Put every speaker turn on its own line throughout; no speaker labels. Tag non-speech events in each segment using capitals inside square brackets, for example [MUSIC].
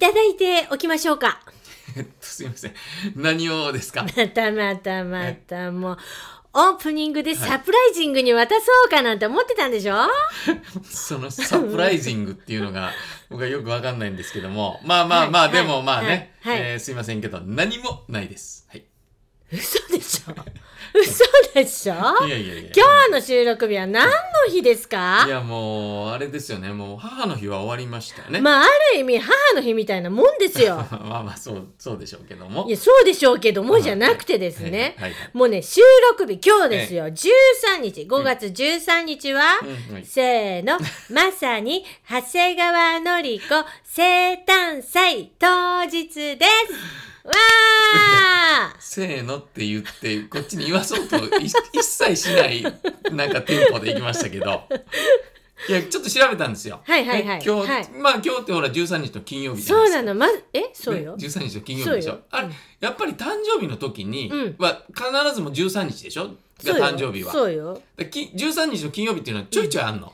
ただいておきましょうか。
えっと、すいません。何をですか？
またまたまたもう、オープニングでサプライジングに渡そうかなんて思ってたんでしょ、[LAUGHS]
そのサプライジングっていうのが [LAUGHS] 僕はよくわかんないんですけども。まあまあまあ、
はい
でもまあね、
はいはい
えーすいませんけど、何もないです。はい。
嘘でしょ？嘘でしょ？
いやいやいや。
今日の収録日は何の日ですか？
いやもう、あれですよね。もう母の日は終わりましたよね。
まあ、ある意味母の日みたいなもんですよ。[LAUGHS]
まあまあ、そう、そうでしょうけども。
いや、そうでしょうけどもじゃなくてですね。
はいはいはい
もうね、収録日今日ですよ。13日、5月13日は、
うんはい
せーの、まさに、長谷川のり子生誕祭当日です。[LAUGHS] わー
せーのって言って、こっちに言わそうとい一切しない、なんかテンポで行きましたけど。いや、ちょっと調べたんですよ。
はいはいはい
ね今日、
はい
まあ今日ってほら13日の金曜日じゃないうですか。
そなの、ま、え？そうよ。
ね、13日の金曜日でしょ。あれ、やっぱり誕生日の時に
うん
は、必ずも13日でしょ？が誕生日は。
そうよ。
でき13日の金曜日っていうのはちょいちょいあんの。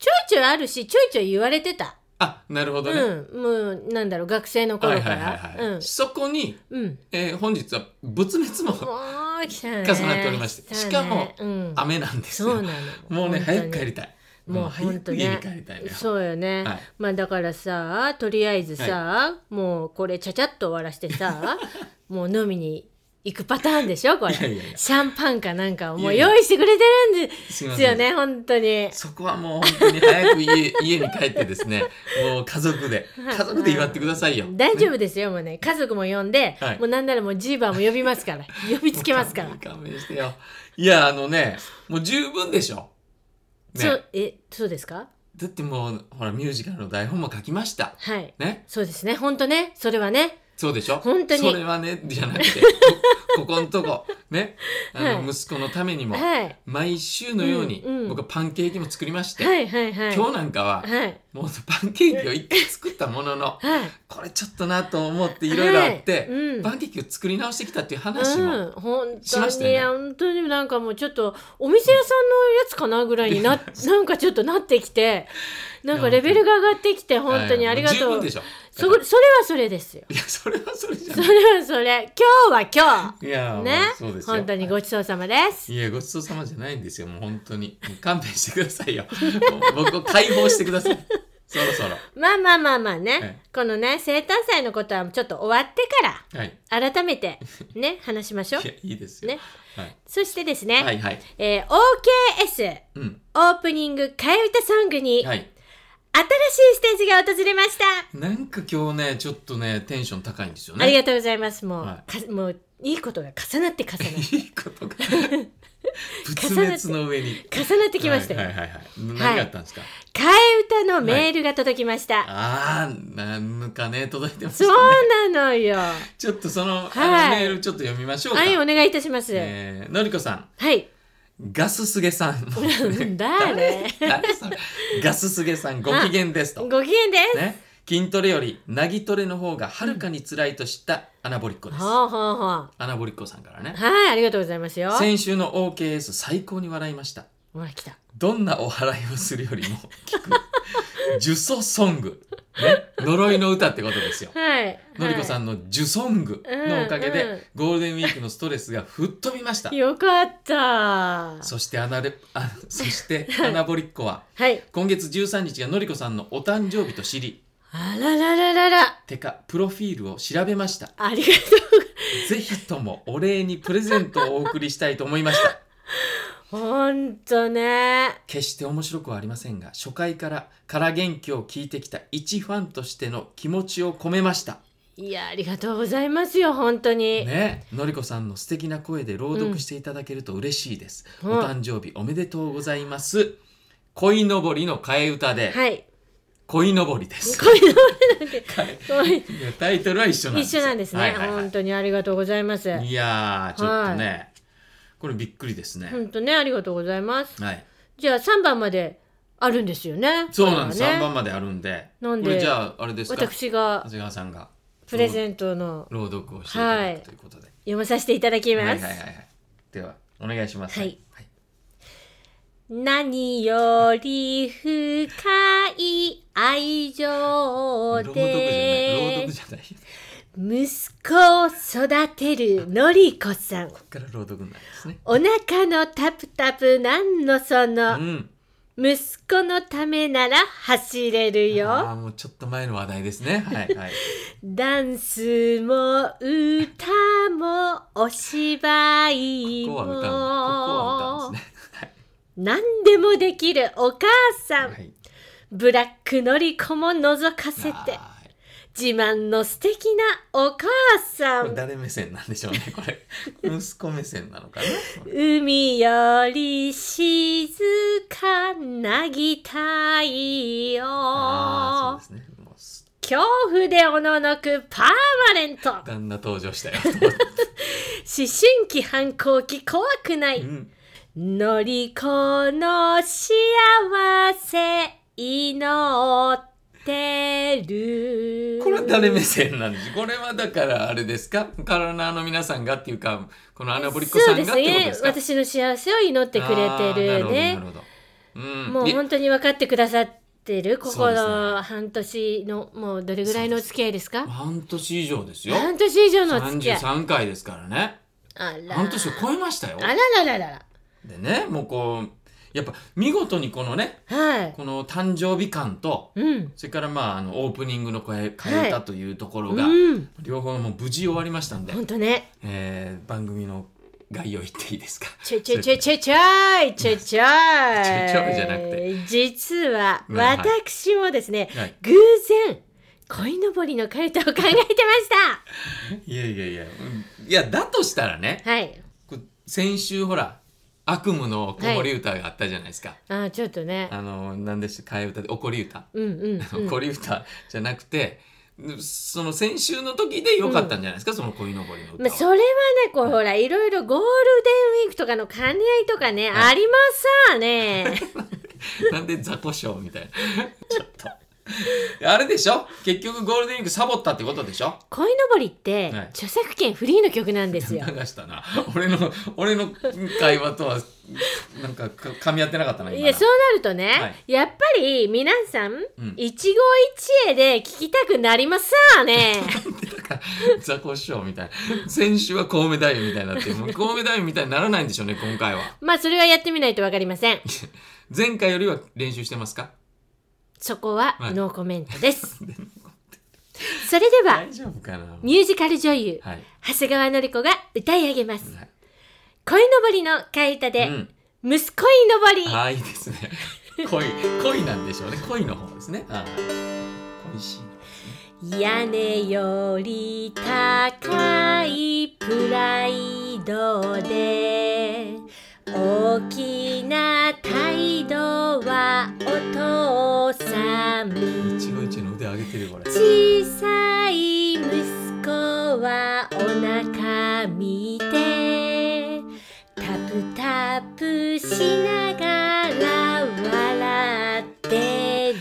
ちょいちょいあるし、ちょいちょい言われてた。
あ、なるほどね。
うん。もう、なんだろう、学生の頃から。
そこに、
うん。
えー本日は仏滅も
もう来たね。
重なっておりまして、
来たね
しかも
うん、
雨なんですよ。
そうなの。
もうね、早
に
く帰りたい。
もう
早
本当
く家に
ね
帰りたいね。
そうよね、
はい
まあだからさとりあえずさ、もうこれちゃちゃっと終わらしてさ [LAUGHS] もう飲みに行くパターンでしょこれ。
いやいやいや。
シャンパンかなんかをもう
いやいや。
用意してくれてるんです
いません。
よね本当に。
そこはもう本当に早く家家に帰ってですね、[LAUGHS] もう家族で、
はい。
家族で祝ってくださいよ。
大丈夫ですよもうね。家族も呼んで、
はい。
もうなんならもうジーバーも呼びますから。[LAUGHS] 呼びつけますから、
もう勘弁勘弁してよ。いや、あのね、もう十分でしょ。ね。
そうえそうですか？
だってもう、ほら、ミュージカルの台本も書きました。
はい。
ね。
そうですね。本当ね。それはね
そうでしょ？
本当に。
それはね、じゃなくて、[LAUGHS] こここんとこ、ね？あの、
はい。
息子のためにも、
はい。
毎週のように、
うんうん。
僕はパンケーキも作りまして、
はいはいはい。
今日なんかは、
はい。
もうパンケーキを一回作ったものの、
はい。
これちょっとなと思っていろいろあって、パンケーキを作り直してきたっていう話も、しましたよね。
本当になんかもうちょっとお店屋さんのやつかなぐらいにな [LAUGHS] なんかちょっとなってきてなんかレベルが上がってきて本当にありがとう、
はい。も十分でしょ
そそれはそれですよ。
いやそれはそれじゃ
そ
ない。
れはそれ。今日は今
いや
日ね
まあそうですよ。
本当にごちそうさまです。
いやごちそうさまじゃないんですよ。もう本当に。もう勘弁してくださいよ。もう僕を解放してください。そろそろ。
まあまあまあまあね、
はい。
このね生誕祭のことはちょっと終わってか
はい。
ら改めてね話しましょう。
いやいいですよ、
ね。
はい、
そしてですね、
はいはい。
えー OKS
うん。
オープニング替え歌ソングに
はい
新しいステージが訪れました、
なんか今日ねちょっとねテンション高いんですよね。
ありがとうございます。もう、
は
かもういいことが重なって重なって。
いいことが。[LAUGHS] 仏滅の上に。
重なってきましたよ、
はいはいはいはい。何があったんですか、
替え歌のメールが届きました、
ああなんかね届いてました
そ
ね
うなのよ。[LAUGHS]
ちょっとその,、
はい。
メールちょっと読みましょうか。
はいお願いいたします、
えーのりこさん。
はい
ガスすげさん。[LAUGHS]
誰？
誰？それ？ガスすげさんご機嫌ですと。
ご機嫌です、
ね。筋トレよりなぎトレの方がはるかに辛いと知ったアナボリッコです、
ほうほうほう
アナボリッコさんからね。
はいありがとうございますよ。
先週の OKS 最高に笑いました。
ほら来た
どんなお祓いをするよりも聞く。呪詛ソング、ね、呪いの歌ってことですよ。
はい。
のりこさ
ん、
んの呪ソングのおかげ
うんうん。
でゴールデンウィークのストレスが吹っ飛びました。
よかった。
そしてアナレあそしてアナボリッコは
はい。
今月13日がのりこさんのお誕生日と知り
あららららら。
てかプロフィールを調べました。
ありがとう。
ぜひともお礼にプレゼントをお送りしたいと思いました
ほんとね。
決して面白くはありませんが初回からから元気を聞いてきた一ファンとしての気持ちを込めました。
いやありがとうございますよ本当に、
ねのりこさんの素敵な声で朗読していただけると嬉しいです、
うん。
お誕生日おめでとうございます。恋のぼりの替え歌で、
はい。
恋のぼりです。
恋の [LAUGHS] 恋。
いやタイトルは一緒なんです
一緒なんですね、
はいはいはい。
本当にありがとうございます。
いやーちょっとね、これびっくりですね、
本当ねありがとうございます。
はい。
じゃあ3番まであるんですよね
そうなんです、
これは
3番まであるんで。
なんで
これじゃああれですか？
私が
長谷川さんが。
プレゼントの。
朗読をしていただくということで、
読まさせていただきます、
はいはいはいはい。ではお願いします。
はい。何より深い愛情
朗読じゃない。朗読
で
大丈
息子を育てるのりこさん。
夫こっから朗読になりますね。
お腹のタプタプなんのその。
うん。
息子のためなら走れるよ。
ああもうちょっと前の話題ですね。はいはい。[LAUGHS]
ダンスも歌もお芝居
ここは歌うんだここは
も
歌うんですね。
何でもできるお母さん、
はい。はい
ブラックのりこも覗かせて。
あ
自慢の素敵なお母さん。
誰目線なんでしょうねこれ。[LAUGHS] 息子目線なのかな？
海より静かなギターよ。
ああそうですね。もうす
恐怖でおののくパーマネント。思
旦那登場したよ、
春期反抗期怖くない
うん、
のりこの幸せ祈ってる。
これは誰目線なんです？これはだからあれですか？カラナーの皆さんがっていうかこのアナボリッコさんがってことですか？
私の幸せを祈ってくれてるね。
うん。
もう
い
本当に分かってくださってるここ
そうですね。
の半年のもうどれぐらいのお付き合いですか？
半年以上ですよ。
半年以上のお付き合い。
33回ですからね。
あら
半年を超えましたよ。
あららららら。
でねもうこうやっぱ見事にこのね、
はい、
この誕生日感と、
うん、
それからまああのオープニングの声変えたというところが、
はい、
両方もう無事終わりましたんで
本当ね、
えー、番組の概要言っていいですか？
ちょちょちょちょちょいちょちょい。
ちょちょじゃなくて。
実は私もですね、
はい、
偶然鯉のぼりのカルタを考えてました。[LAUGHS]
いやいやいやいやだとしたらね、
はい、
先週ほら悪夢の子守歌があったじゃないですか、
あちょっとね。
あの何でした？替え歌で。怒り歌、
うんうん、うん、[LAUGHS]
怒り歌じゃなくてその先週の時でよかったんじゃないですか、その鯉のぼりの歌は、
まあ、それはねこうほらいろいろゴールデンウィークとかの兼ね合いとかね、
はい
ありますさね。[LAUGHS]
なんで雑魚賞みたいな。[LAUGHS] ちょっと [LAUGHS] あれでしょ？結局ゴールデンウィークサボったってことでしょ？
鯉のぼりって、
はい。
著作権フリーの曲なんですよ。
流したな。俺の俺の会話とはなんかか噛み合ってなかったな今
いやそうなるとね、
はい。
やっぱり皆さん、
ん。
一期一会で聞きたくなりますさね。
だから雑魚賞みたいな。先週はコウメ太夫みたいになってもうコウメ太夫みたいにならないんでしょうね今回は。
まあそれはやってみないとわかりません。[LAUGHS]
前回よりは練習してますか？
そこは
はい。
ノーコメントです、[LAUGHS] それでは
大丈夫かな？
ミュージカル女優
はい、
長谷川紀子が歌い上げます。
はい。
鯉のぼりの替え歌で、
うん。
息子いのぼり。
ああいいですね。[LAUGHS] 恋恋なんでしょうね。恋の方ですね。ああ恋しい。
屋根より高いプライドで大きな態度はお父さん。
一期一会の腕上げてるよこれ。
小さい息子はお腹見てタプタプしながら笑ってる。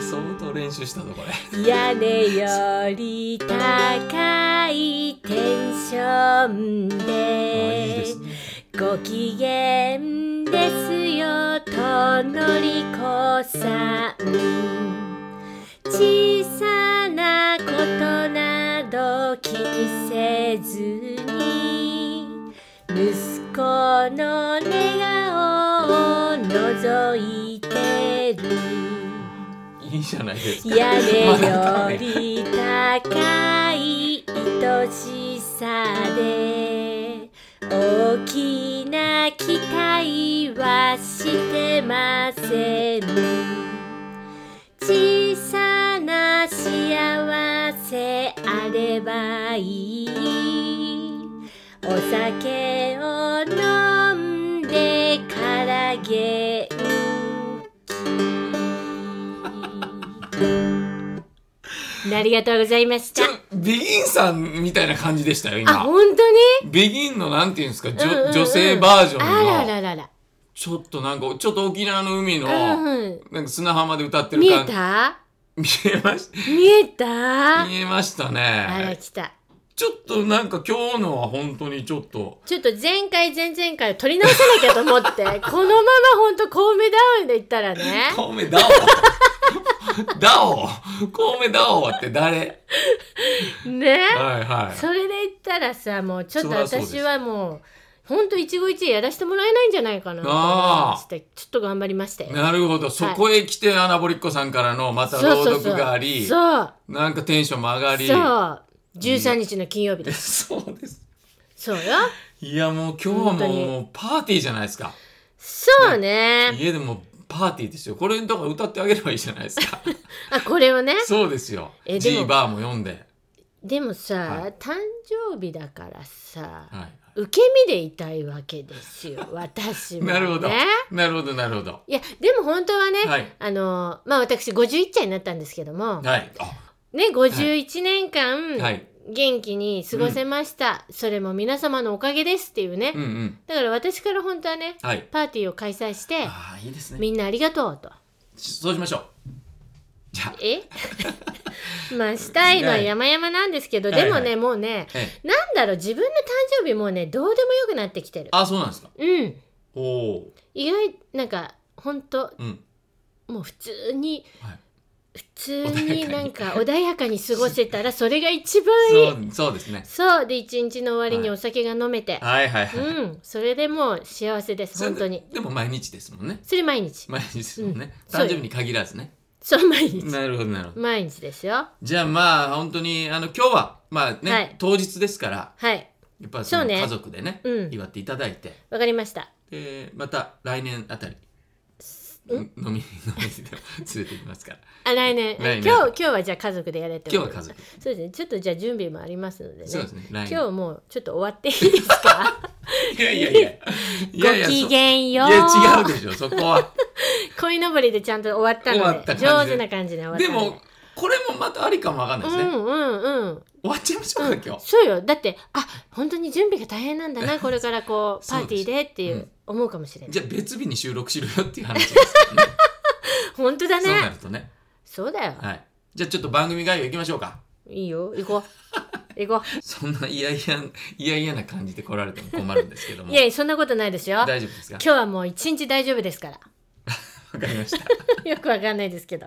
相当練習したぞこれ。
屋根より高いテンション
ああいい
で
ですね
ご機嫌ですよとのりこさん。小さなことなど気にせずに息子の寝顔を覗いてる。
いいじゃないですか。
屋根より高い愛しさで大きな期待はしてません。小さな幸せあればいい。お酒を飲んでからげありがとうございました。
ちょビギンさんみたいな感じでしたよ
あ
今
本当に？
ビギンのなんていうんですか、
うんうんうん。
女性バージョン
あら
の
ららら。
ちょっとなんかちょっと沖縄の海の、なんか砂浜で歌ってる
見え
感じ
た？
見えまし
見えた？
見えました
あら
ね
来た。
ちょっとなんか今日のは本当にちょっと。
ちょっと前回前々回を取り直さなきゃと思って。[LAUGHS] このままほんとコウメダウンで言ったらね。
コウメダオ [LAUGHS] ダオ。コウメダオって誰？
ね？
はいはい。
それで言ったらさもうちょっと私はもうほんと一期一会やらせてもらえないんじゃないかな。ちょっと頑張りまして。
なるほど。そこへ来てアナボリッコさんからのまた朗読があり
そう
なんかテンションも上がり。
そう。13日の金曜日です。[LAUGHS]
そうです。
そうよ。
いやもう今日はもうパーティーじゃないですか。
そうね。
家でもパーティーですよ。これだから歌ってあげればいいじゃないですか。[LAUGHS]
あこれをね？
そうですよ。
えで
G
も
バーも読んで。
でもさ、
はい。
誕生日だからさ、
はい
受け身でいたいわけですよ。[LAUGHS] 私も、ね、
なるほど。なるほどなるほど。
いやでも本当はね、
はい。
あのまあ私51歳になったんですけども、
はい。あ。
ね51年間、
はい
元気に過ごせました、それも皆様のおかげですっていうね、
うんうん。
だから私から本当はね
はい。
パーティーを開催して
ああいいですね。
みんなありがとうと。
そうしましょう。じゃあ。
え？[LAUGHS] まあしたいのは山々なんですけど、
はい
でもね、
はい
もうね
ええ。
なんだろう自分の誕生日もうねどうでもよくなってきてる。
あそうなんですか。
うん。
おお
意外なんか本当
うん。
もう普通に
はい
普通になんか穏やかに。過ごせたらそれが一番いい。
そうそうですね。
そう。で一日の終わりに
はい。
お酒が飲めて、
はいはいはい。
うん。それでもう幸せです本当に。
でも毎日ですもんね。
それ毎日。
毎日ですもんね、
うん。
誕生日に限らずね。
そう毎日。
なるほどなるほど。
毎日ですよ。
じゃあまあ本当にあの今日はまあね、
はい。
当日ですから
はい。
やっぱそ
そうね。
の家族でね
うん。
祝っていただいて。
わかりました。
でまた来年あたり飲み飲みに連れて行きますから。
あ来年。
来年。
今日今日はじゃあ家族でやれって
今日は家族。
そうですね。ちょっとじゃあ準備もありますのでね。
そうですね。来年。
今日もうちょっと終わっていいですか？[LAUGHS]
いやいやいや。い
ご
やいや
きげんよう
いや違うでしょそこは。[LAUGHS]
鯉のぼりでちゃんと終わったので。上手な感じで終わったの
でもこれもまたありかもわかんないですね、
うんうんうん。
終わっちゃいましょうか、今日。
そうよ。だってあ本当に準備が大変なんだな [LAUGHS] これからこうパーティーでっていう思うかもしれない。
じゃあ別日に収録しろよっていう話ですからね。[LAUGHS]
本当だ
そうな
ね
るとね。
そうだよ。
はい。じゃあちょっと番組概要いきましょうか。
いいよ。行こう。[LAUGHS] 行こ
そんな嫌々嫌々な感じで来られても困るんですけども。
ういやそんなことないですよ。今
大丈夫ですか？
日はもう一日大丈夫ですから
わかりました。[LAUGHS]
よくわかんないですけど。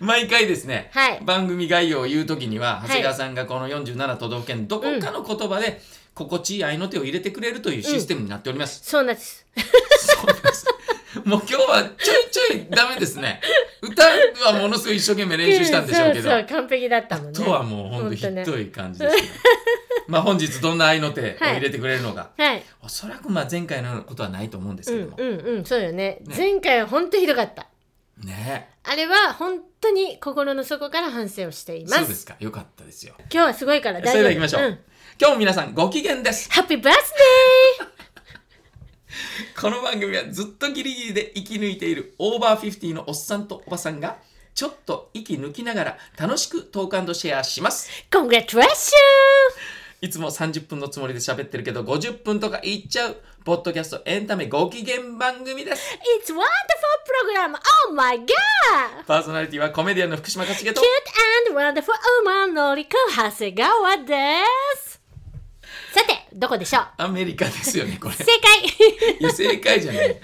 毎回ですね、
はい。
番組概要を言う時には
い。
長谷川さんがこの47都道府県どこかの言葉で心地いい合いの手を入れてくれるというシステムになっております、
そうなんです。
そうですもう今日はちょいちょいダメですね。歌はものすごい一生懸命練習したんでしょうけど。
そうそう完璧だったもんね。
とはもうほんとひどい感じですけどまあ本日どんな愛の手を入れてくれるのか、
はい。
おそらくまあ前回のことはないと思うんです
うん
けども、
うんうんそうよね。
ね。
前回は本当ひどかった。
ね。
あれは本当に心の底から反省をしています。
そうですか。よかったですよ。
今日はすごいから大丈夫。
それでは行きましょう、
ん。
今日も皆さんご機嫌です。
ハッピーバース
この番組はずっとギリギリで生き抜いているオーバーフィフティのおっさんとおばさんがちょっと息抜きながら楽しくトークシェアします
Congratulations!
いつも30分のつもりで喋ってるけど50分とか言っちゃうポッドキャストエンタメご機嫌番組です
It's wonderful program! Oh my god!
パーソナリティはコメディアンの福島勝家と
Cute and wonderful woman のりこ長谷川ですさてどこでしょう？
アメリカですよねこれ。
正解。
いや正解じゃない。正 [LAUGHS]
あ
解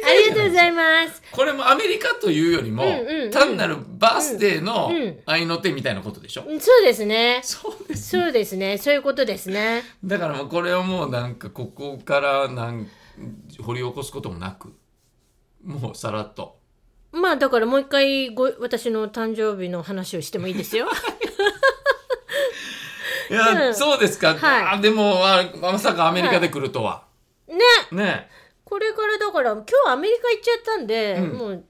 じゃない
りがとうございます。
これもアメリカというよりも、
うんうんうん。
単なるバースデーの
うん。うん。
合いの手みたいなことでしょ、
そうですね。
そうです
そうですね。そういうことですね。
だからもうこれをもうなんかここからなん掘り起こすこともなくもうさらっと。
まあだからもう一回ご私の誕生日の話をしてもいいですよ [LAUGHS]
いや、
うん。
そうですか、
はい。
あでもあまさかアメリカで来るとは、
ね。
ね。
これからだから今日アメリカ行っちゃったんで、
うん。
もう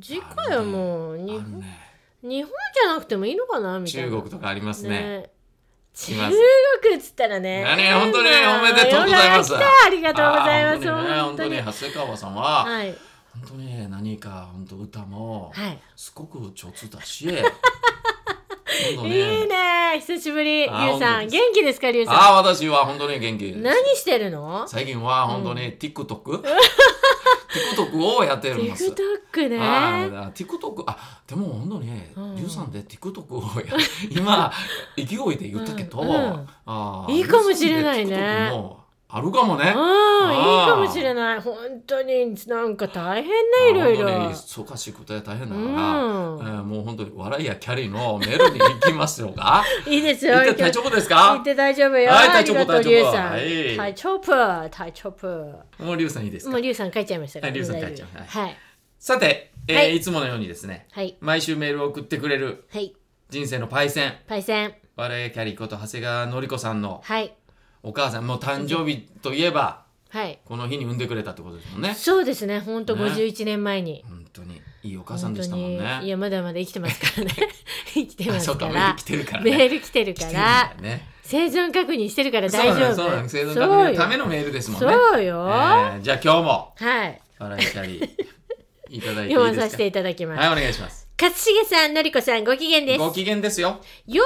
次回はもう日本,、
ね。
日本じゃなくてもいいのかなみたいな。
中国とかありますね。
中
います。
国っつったらね。
何本当におめでとうございます。
世の中来たありがとうございます。
あー本当にね本
本当に
長谷川さんは、
はい。
本当にね何か本当歌も
はい。
すごく上手だし、[LAUGHS]
い
ね。
いね。久しぶり。
あ
リュウさん。元気ですかリュウさ
ああ私は本当に元気です。
ん何してるの？
最近は本当に TikTok、TikTok をやってるんです。
TikTok ね。
ああ TikTok あでも本当にね、
うん。
リュウさんで TikTok をや今 [LAUGHS] 勢いで言ったけど、
うんうん。
あ
いいかもしれないね
あるかもね。
ああ
あー
いいかもしれない。本当になんか大変ねいろいろ、
忙しいことや大変だから、
うん。
えーもう本当に笑いやキャリーのメールに行きますよか [LAUGHS]
いいですよ。
言って大丈夫です
言
か
って大丈夫よ、
はい大丈夫大丈夫はい
タイチョップータイチョップ
もうリュウさんいいですか？
もうリュウさん書いちゃいましたから。
はいリュウさん書いちゃう。
大丈夫。はい。
さて、えー
はい。
い、つものようにですね
はい。
毎週メールを送ってくれる
はい。
人生のパイセン。
パイセン。
笑いキャリーこと長谷川のり子さんの
はい
お母さんもう誕生日といえば
はい。
この日に産んでくれたってことですもんね。
そうですね。本当
ね。
51年前に、
本当にいいお母さんでしたもん
本当に。い
ね
やまだまだ生きてますからね。[LAUGHS] 生きてま
あそうかメー
すから
ル来てるから
メ
ね
ール来てるから。
よね。
生存確認してるから大丈夫。
そうな生存確認のためのメールですもんね。
そうよ、
えーじゃあ今日も
はい。
笑いキャリー [LAUGHS] いただいていい
読ま
ですか？
させていただきます、
はいお願いします
勝重さんのりこさんご機嫌です。
ご機嫌ですよ。
8日は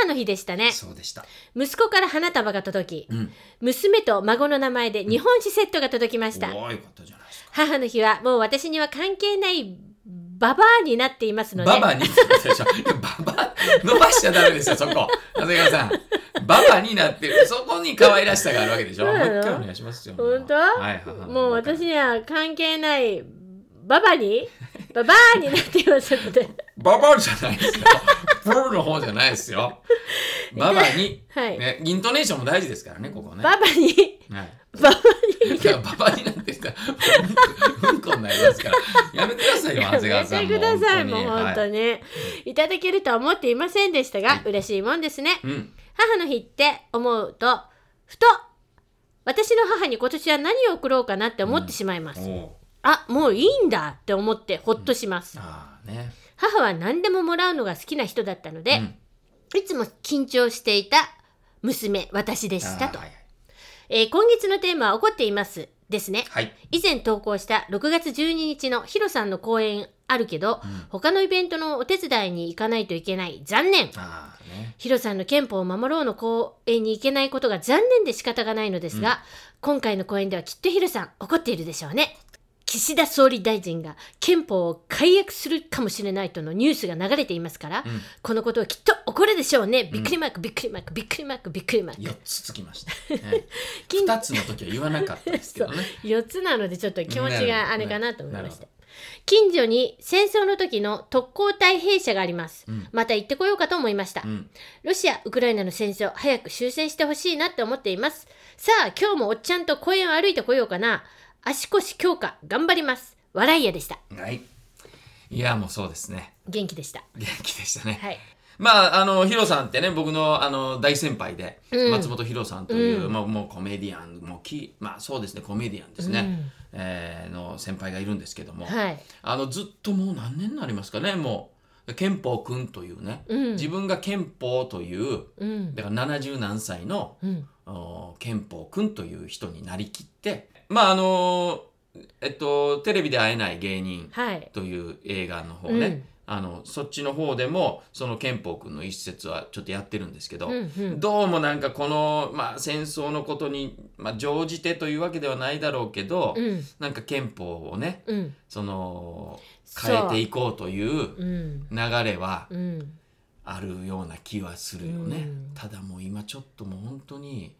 母の日でしたね。
そうでした。
息子から花束が届き
うん。
娘と孫の名前で日本酒セットが届きました。
おーよかったじゃないですか。
母の日はもう私には関係ないババアになっていますので。
ババにって言ったでしょ。いやババ伸ばしちゃダメですよそこ。長谷川さん。ババになってる。そこに可愛らしさがあるわけでしょ。もう一回お願いしますよ
本当、
はい母の
もう私には関係ないババに？[LAUGHS] ババアになっていますので
ババじゃないですよ。プロの方じゃないですよ。[LAUGHS] ババに、
はい、
ね、イントネーションも大事ですからねここね。
ババに。
はい。
ババに。
い [LAUGHS] やババになってたらうんこになりますから。やめてくださいよ長谷川さんも。
やめてくださいもう本
はい
当に、い、ただけるとは思っていませんでしたが、嬉しいもんですね。
うん。
母の日って思うとふと私の母に今年は何を送ろうかなって思ってしまいます、
おう
あもういいんだって思ってほっとします、
ああね。
母は何でももらうのが好きな人だったので、
うん。
いつも緊張していた娘私でしたと、
はい
えー今月のテーマは怒っていますですね。
はい。
以前投稿した6月12日のヒロさんの講演あるけど、他のイベントのお手伝いに行かないといけない。残念。
ね。
ヒロさんの憲法を守ろうの講演に行けないことが残念で仕方がないのですが、今回の講演ではきっとヒロさん怒っているでしょうね岸田総理大臣が憲法を解約するかもしれないとのニュースが流れていますから、
ん。
このことをきっと怒るでしょうね。びっくりマークびっくりマークびっくりマークびっくりマーク。
4つつきました、ね、[LAUGHS] 2つの時は言わなかったですけどね。
4つなのでちょっと気持ちがあれかなと思いました。近所に戦争の時の特攻隊兵舎があります、
ん。
また行ってこようかと思いました、
うん。
ロシア・ウクライナの戦争早く終戦してほしいなって思っています。さあ今日もおっちゃんと公園を歩いてこようかな足腰強化頑張ります。笑い屋でした。
はい。いやもうそうですね。
元気でした。
元気でしたね、
はい。
まああのヒロさんってね僕のあの大先輩で、
うん。
松本ヒロさんという、
うん。
まあ、もうコメディアンもうきまあそうですねコメディアンですね、
うん。
えーの先輩がいるんですけども、
はい。
あのずっともう何年になりますかねもう。憲法くんというね、
うん。
自分が憲法という
うん。
だから70何歳の
うん。
お憲法くんという人になりきってまああのえっとテレビで会えない芸人
はい。
という映画の方ね、
うん。
あのそっちの方でもその憲法くんの一節はちょっとやってるんですけど、
うんうん。
どうもなんかこの、まあ、戦争のことに、まあ、乗じてというわけではないだろうけど、
うん。
なんか憲法をね
うん。
その
そう。
変えていこうという
うん。
流れは
うん。
あるような気はするよね。
うん。
ただもう今ちょっともう本当に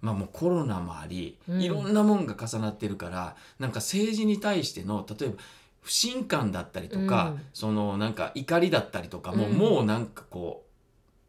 まあもうコロナもあり、
うん。
いろんなもんが重なってるからなんか政治に対しての例えば不信感だったりとか、
うん。
そのなんか怒りだったりとかも、
うん。
もうなんかこ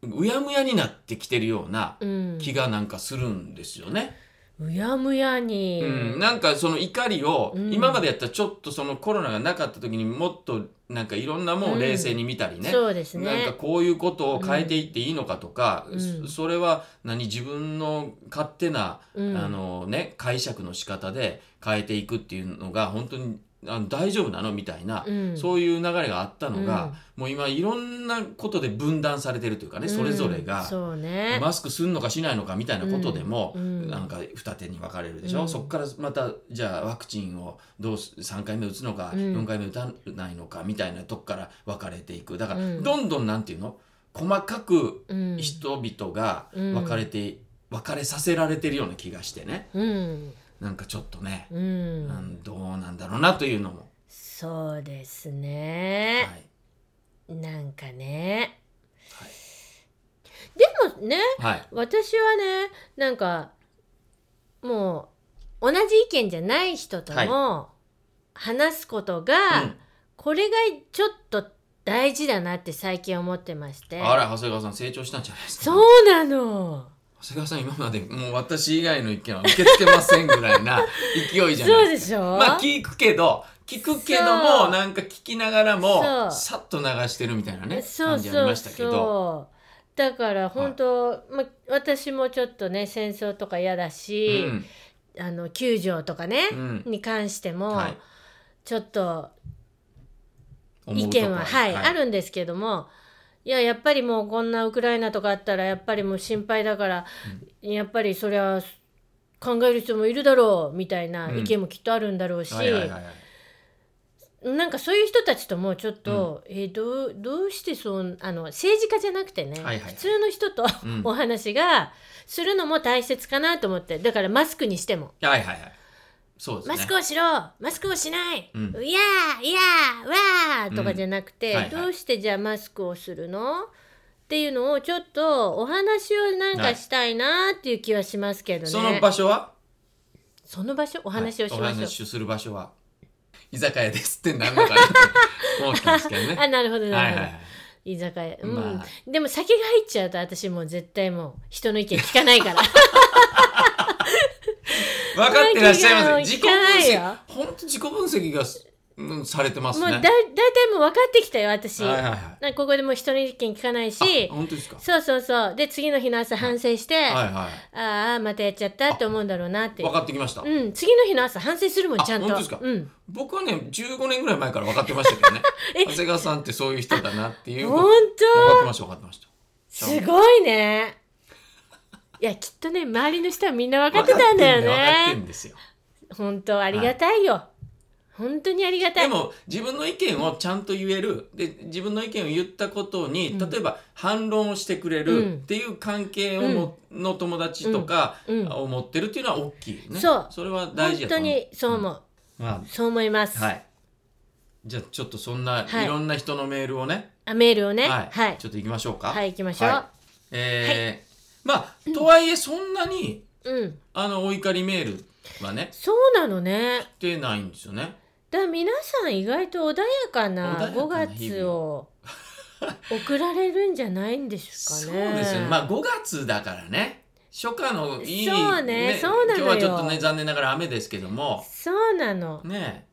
ううやむやになってきてるような
うん。
気がなんかするんですよね。
うやむやに、
うん、なんかその怒りを、
うん。
今までやったらちょっとそのコロナがなかった時にもっとなんかいろんなもんを冷静に見たりね、
そうです
なんか
ね
こういうことを変えていっていいのかとか、
うん。
そそれは何自分の勝手な、
うん。
あのね、解釈の仕方で変えていくっていうのが本当にあの大丈夫なの？みたいな、
うん。
そういう流れがあったのが、もう今いろんなことで分断されてるというかね、それぞれ
うん
が。
ね。
マスクするのかしないのかみたいなことでも、
うん。うん。
なんか二手に分かれるでしょ、
うん。
そこからまたじゃあワクチンをどうす3回目打つのか、
うん。
4回目打たないのかみたいなとこから分かれていく。だから、
うん。
どんどんなんていうの？細かく
うん。
人々が
うん
分かれて、分かれさせられてるような気がしてね。
うん
なんかちょっとね、
うん、
うんどうなんだろうなというのも、
そうです
は
ね、
い。
なんかね。
はい。
でもね
はい。
私はねなんかもう同じ意見じゃない人とも話すことが、
うん。
これがちょっと大事だなって最近思ってまして。
あら長谷川さん成長したんじゃないですか？
そうなの
長谷川さん今までもう私以外の意見は受け付けませんぐらいな勢いじゃないですか。
そうでしょ？
まあ聞くけど聞くけどもなんか聞きながらもさっと流してるみたいなね感じありましたけど。
そうだから本当、ま、私もちょっとね戦争とか嫌だし、
うん。
あの救助とかね、
うん。
に関しても、
はい。
ちょっと意見は、はい。あるんですけどもいややっぱりもうこんなウクライナとかあったらやっぱりもう心配だから、やっぱりそれは考える人もいるだろうみたいな意見もきっとあるんだろうし、なんかそういう人たちともちょっと、えーどうどうしてそうあの政治家じゃなくてね、普通の人と、
うん。
お話がするのも大切かなと思って。だからマスクにしても。
はいはいはいそうですね。
マスクをしろ。マスクをしない、
うん。
いやーいやーわーとかじゃなくて、
うんはいはい。
どうしてじゃあマスクをするの？っていうのをちょっとお話をなんかしたいなーっていう気はしますけどね、
その場所は？
その場所？お話をしましょう、
はい。お話をする場所は？居酒屋ですってなんのかな？と [LAUGHS] 思ったんですけどね。
あなるほどなるほど、
はいはいはい。
居酒屋。うん、
まあ。
でも酒が入っちゃうと私もう絶対もう人の意見聞かないから
分かってらっしゃいます。自己分
よ。
析本当自己分析がす、うん、されてますね。
もうだだいたいもう分かってきたよ私、
はいはいはい。
ここでもう人の意見聞かないし。
あ本当ですか？
そうそうそう。で次の日の朝反省して、
はいはい
ああまたやっちゃったって思うんだろうなって。
分かってきました、
うん。次の日の朝反省するもん
あ
ちゃんと。
本当ですか？
うん。
僕はね15年ぐらい前から分かってましたけどね。[LAUGHS]
え？
長谷川さんってそういう人だなっていう分か
本
ってました分かってました。
当すごいねいやきっとね周りの人はみんな分かってたんだよ
分かってん
ね
ですよ。
本当ありがたいよ、本当にありがたい。
でも自分の意見をちゃんと言える。で自分の意見を言ったことに、
うん。
例えば反論をしてくれ
うん。
るっていう関係をも、の友達とか、
うん。うん。
を持ってるっていうのは大きいね。
そう。
それは大事だと思う。
本当にそう思う、
ま
そう思います、
あはい。じゃあちょっとそんな、
はい。
い、ろんな人のメールをね。
あメールをね。
はい、
はい。
ちょっと行きましょうか。
はい行きましょう、
はい。えーまあとはいえそんなに
うん。
あのお怒りメールはね
そうなのね。
来てないんですよね。
だから皆さん意外と穏やかな
穏やか
5
な日々。
月を [LAUGHS] 送られるんじゃないんですかね。
そうですよね。まあ5月だからね。初夏のいい
そうねそうなのよ。
今日はちょっとね残念ながら雨ですけども。
そうなの。
ね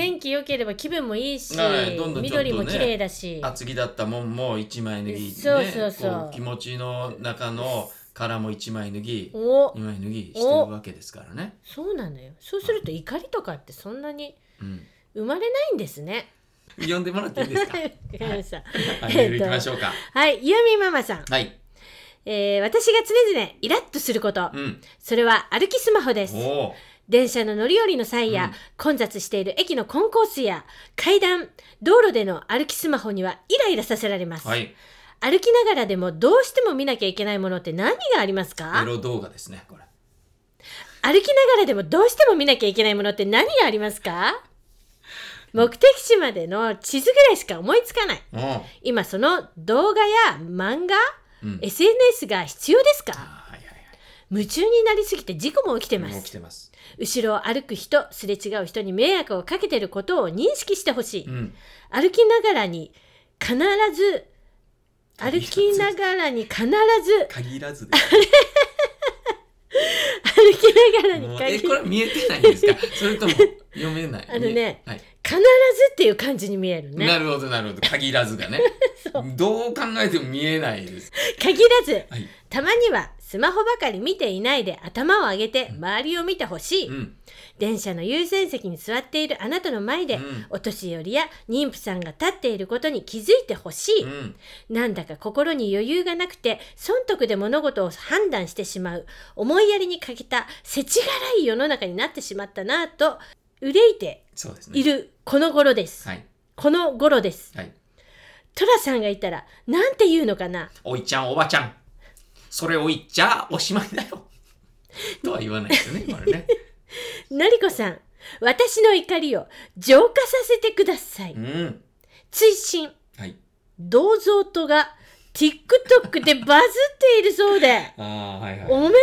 天気良ければ気分もいいし、
はいどんどんちょっとね
緑も綺麗だし。
厚着だったもんも1枚脱ぎ、ね、
そうそうそう
こ気持ちの中の殻も1枚脱ぎ
お
2枚脱ぎしてるわけですからね、
そうなのよ。そうすると怒りとかってそんなに
うん、
生まれないんですね。
呼んでもらっていいですか？
わかりました。
はいメール行きましょうか
はい、ゆみママさん。
はい
えー私が常々イラッとすること。
うん
それは歩きスマホです。
おお
電車の乗り降りの際や、
うん。
混雑している駅のコンコースや階段道路での歩きスマホにはイライラさせられます、
はい。
歩きながらでもどうしても見なきゃいけないものって何があります
エ
か
ロ動画ですねこれ。
歩きながらでもどうしても見なきゃいけないものって何がありますか？目的地までの地図ぐらいしか思いつかない。
お
今その動画や漫画、
うん。
SNS が必要です
あ
か
はいはい
夢中になりすぎて事故も起きてます後ろを歩く人すれ違う人に迷惑をかけていることを認識してほしい、
うん。
歩きながらに必ず歩きながらに必ず
限らず。です
歩きながらに限ず
えこれ見えてないんですか？それとも読めない？[LAUGHS]
あのね
はい、
必ずっていう感じに見えるね。
なるほどなるほど。限らずがね。[LAUGHS] どう考えても見えないです。
限らず。
はい。
たまにはスマホばかり見ていないで頭を上げて周りを見てほしい、
うん。
電車の優先席に座っているあなたの前で、
うん。
お年寄りや妊婦さんが立っていることに気づいてほしい、
うん。
なんだか心に余裕がなくて損得で物事を判断してしまう。思いやりに欠けた世知辛い世の中になってしまったなぁと憂いているこの頃です、
はい。
この頃です。
はい。
トラさんがいたらなんて言うのかな？
おいちゃんおばちゃんそれを言っちゃおしまいだよ。[LAUGHS] とは言わないですよねこれね。[LAUGHS]
のりこさん私の怒りを浄化させてください。
うん。
追伸。
はい。
銅像とが TikTok でバズっているそうで。[LAUGHS]
ああはいはい。
おめで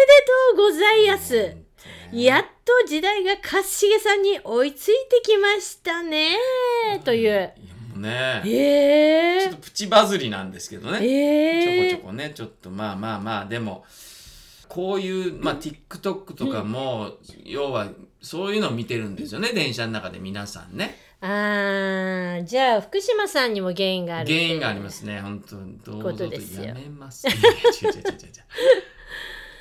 とうございます。
うん
やっと時代が勝重さんに追いついてきましたねという。
ね。
えー。
ちょっとプチバズりなんですけどね、
えー。
ちょこちょこね。ちょっとまあまあまあ。でもこういう、まあ、TikTok とかも、要はそういうのを見てるんですよね。電車の中で皆さんね。
あー。じゃあ福島さんにも原因がある
原因がありますね。本当どう
こ
ぞとやめますいやいや違う違う違う違う違う。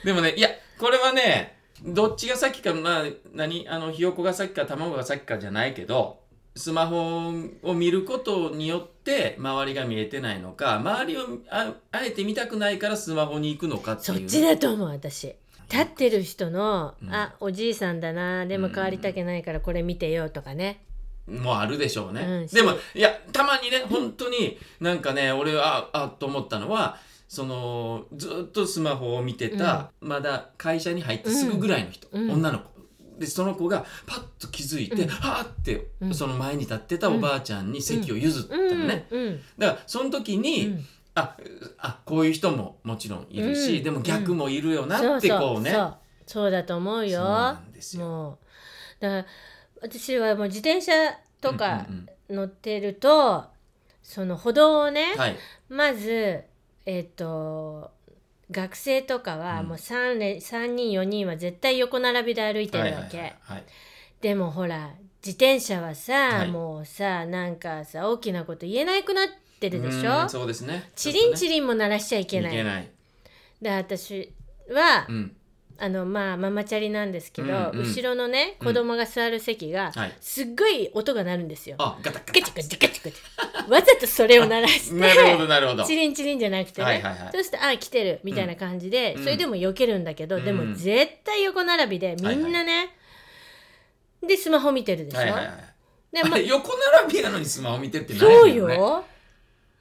でもねいやこれはねどっちが先かまあ何？あのひよこが先か卵が先かじゃないけどスマホを見ることによって周りが見えてないのか周りをああえて見たくないからスマホに行くのかっていう
そっちだと思う私。立ってる人の、
うん。
あおじいさんだなでも変わりたくないからこれ見てよとかね、
もあるでしょうね、
うん。
でもいやたまにね本当になんかね俺はあと思ったのはそのずっとスマホを見てた、まだ会社に入ってすぐぐらいの人、
うん。
女の子でその子がパッと気づいて、
うん。
はーって、
うん。
その前に立ってたおばあちゃんに席を譲ったのね、
うんうん
だからその時に、
うん。
ああこういう人ももちろんいるし、
うん。
でも逆もいるよなってこうね、
そう。そうだと思うよ。
そうなんですよ。
もう。だから私はもう自転車とか
うん。
乗ってると、その歩道をね、
はい。
まずえっ、と学生とかは
うん。
もう 3, れ3人4人は絶対横並びで歩いてるわけ、でもほら自転車はさ、
はい。
もうさなんかさ大きなこと言えなくなってるでしょ？
うんそうですね。
チリンチ
リ
リンも鳴らしちゃいけない。
いけない、
で私は、
うん
あのまあママチャリなんですけど、
うんうん。
後ろのね子供が座る席が、
はい。
すっごい音が鳴るんですよ。
あガタガタ
ガチャガチャガチャガチャ。わざとそれを鳴らして
なるほどなるほど。
チリンチリンじゃなくてね、
はいはいはい。
そうするとあ来てるみたいな感じで、
うん。
それでも避けるんだけど、
うん。
でも絶対横並びでみんなね、でスマホ見てるでしょ、
はいはいはい
でま
あれ横並びやのにスマホ見てるってない
そう
よ。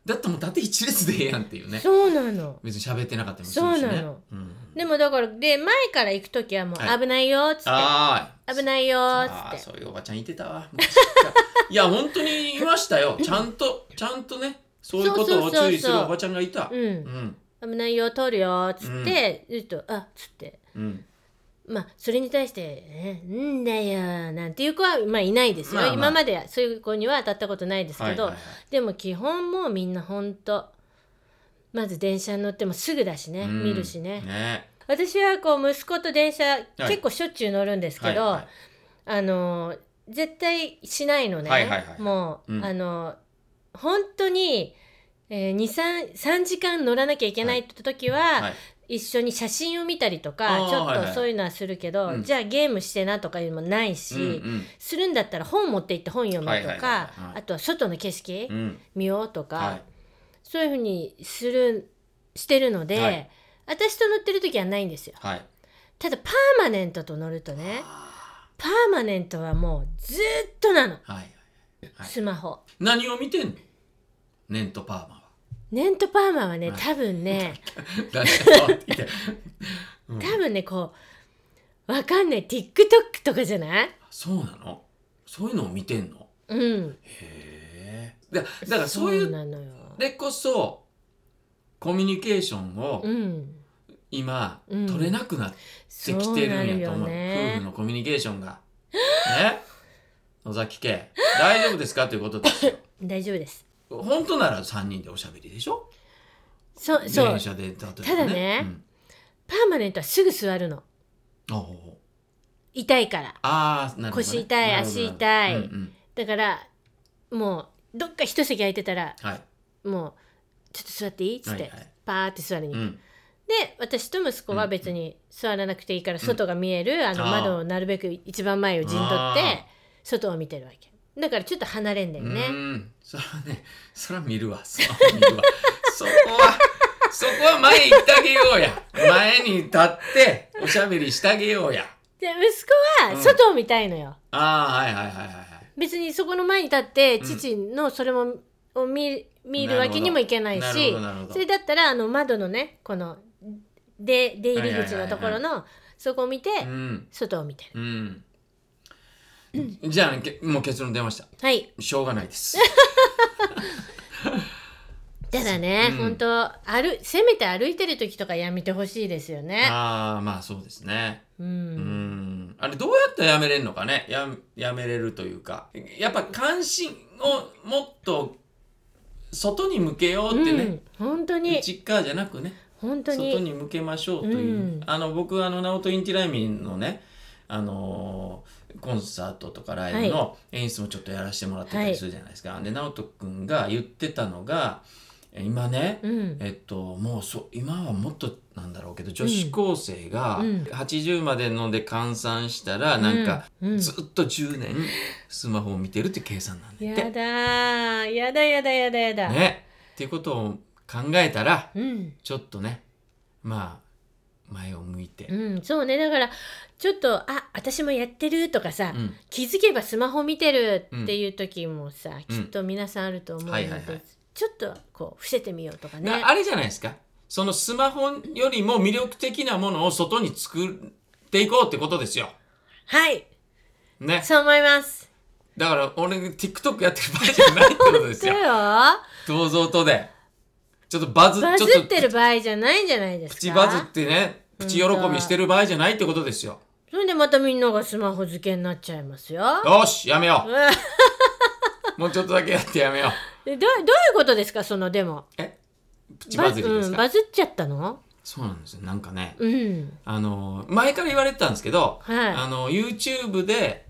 だってもう縦一列でええやんっていうね。
そうなの。
別に喋ってなかったりもするしね。
そうなの。
うん、
でもだからで前から行く時はも
は
う危ないよっつって、
あー。
危ないよーっ
あー
つって。
そういうおばちゃんいてたわ昔。からいや本当にいましたよ。ちゃんとちゃんとねそういうことを注意するおばちゃんがいた。
う
うん。ん
危ないよ通るよっつって、ずっとあっつって。
うん。
まあそれに対して「えんだよ」なんていう子はまあいないですよ、
まあまあ。
今まではそういう子には当たったことないですけど、
はいはいはい。
でも基本もうみんなほんとまず電車に乗ってもすぐだしね、
うん。
見るしね。
ね。
私はこう息子と電車、
い。
結構しょっちゅう乗るんですけど、
はいはい。
あのー絶対しないのね、
はいはいはい
もう、
うん。
あのー本当に、えー、23時間乗らなきゃいけないって時は、
はい。
一緒に写真を見たりと
あ
かちょっとそういうのはするけど、
うん。
じゃあゲームしてなとかいうのもないし、
うんうん。
するんだったら本持って行って本読む
はいはいはい
とか
はい。
あとは外の景色
うん。
見ようとか、
はい
そういうふうにするしてるので、
はい。
私と乗ってる時はないんですよ。
はい。
ただパーマネントと乗るとねパーマネントはもうずっとなの。
はい。はい。はい
スマホ。
何を見てんの？ネントパーマは。
ネントパーマはね
はい。
多分ね [LAUGHS] [LAUGHS] 多分ねこうわかんない。TikTok とかじゃない？
そうなの？そういうのを見てんの？
うん。
へえだだからそういう
なのよ。
でこそコミュニケーションを
うん
今、
うん。
取れなくなって
そう
きてる
なん
やと思う、
ね。
夫婦のコミュニケーションが。ね？野崎家。大丈夫ですか？ということですよ。[LAUGHS]
大丈夫です。
本当なら3人でおしゃべりでしょ？
そうそう。
電車で例えばね。
ただねパーマネントはすぐ座るの。
うん、おう。
痛いから。
ああなるほど、ね、
腰痛い
なるほど。
足痛い。
うんうん。
だからもうどっか一席空いてたら
はい
もうちょっと座っていい？っつって、
はいはい。
パーって座りに行く、
うん。
で私と息子は別に座らなくていいから外が見える、あの窓をなるべく一番前を陣取って外を見てるわけ。だからちょっと離れんだよ
う
ね
ん。それはねそれは見るわ。それは見るわ。[LAUGHS] そこはそこは前行ってあげようや。前に立っておしゃべりしてあげようや。
で息子は外を見たいのよ、
ああはいはいはいはいはい。
別にそこの前に立って父のそれもを見見るわけにもいけないしそれだったらあの窓のねこので出入り口のところのそこを見て
うん。
外を見てる、
うん。じゃあけもう結論出ました。
はい。
しょうがないです。[LAUGHS]
ただね、
うん。
本当歩せめて歩いてる時とかやめてほしいですよね。
ああまあそうですね。
うん、
うん。あれどうやったらやめれるのかね。ややめれるというか。やっぱ関心をもっと外に向けようってね、
うん、本当に。
内っ側じゃなくね。
本当に。
外に向けましょうという、
うん。
あの僕あのナオト・インティライミのねあのーコンサートとかライブの演出もちょっとやらせてもらってたりするじゃないですか。で直人君が言ってたのがえ今ね、
うん。
えっともうそ今はもっとなんだろうけど女子高生が
うん。
80までので換算したらなんかずっと10年スマホを見てるって計算なんだって。
やだー。やだやだやだやだ、
ね。っていうことを考えたら
うん。
ちょっとねまあ前を向いて、
うん、そうね。だからちょっとあ私もやってるとかさ、
うん。
気づけばスマホ見てるっていう時もさ、
うん。
きっと皆さんあると思うので、ちょっとこう伏せてみようとかね
なあれじゃないですか？そのスマホよりも魅力的なものを外に作っていこうってことですよ。
はい
ね。
そう思います
だから俺 TikTok やってる場合じゃないってことです
だ
よ。[LAUGHS]
よ
銅像とで。ちょっとバズ
バズ
ちょっと
ってる場合じゃないんじゃないですか
プチバズってね、プチ喜びしてる場合じゃないってことですよ。
それでまたみんながスマホ漬けになっちゃいますよ
よし、やめよ
うん
う。[LAUGHS] もうちょっとだけやってやめよう。
でどどういうことですか？そのでも。
えプチバズりです
うん、
か
バズっちゃったの？
そうなんですよ。なんかね、
うん。
あの、前から言われてたんですけど、
はい。
あの YouTube で、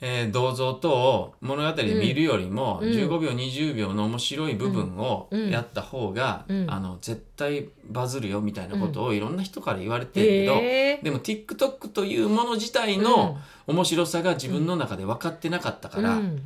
えー銅像とを物語で見るよりも、
うん。
15秒20秒の面白い部分を
うん。
やった方が、
うん。
あの絶対バズるよみたいなことをいろんな人から言われてるけど、
へえ
でも TikTok というもの自体の面白さが自分の中で分かってなかったから、
うん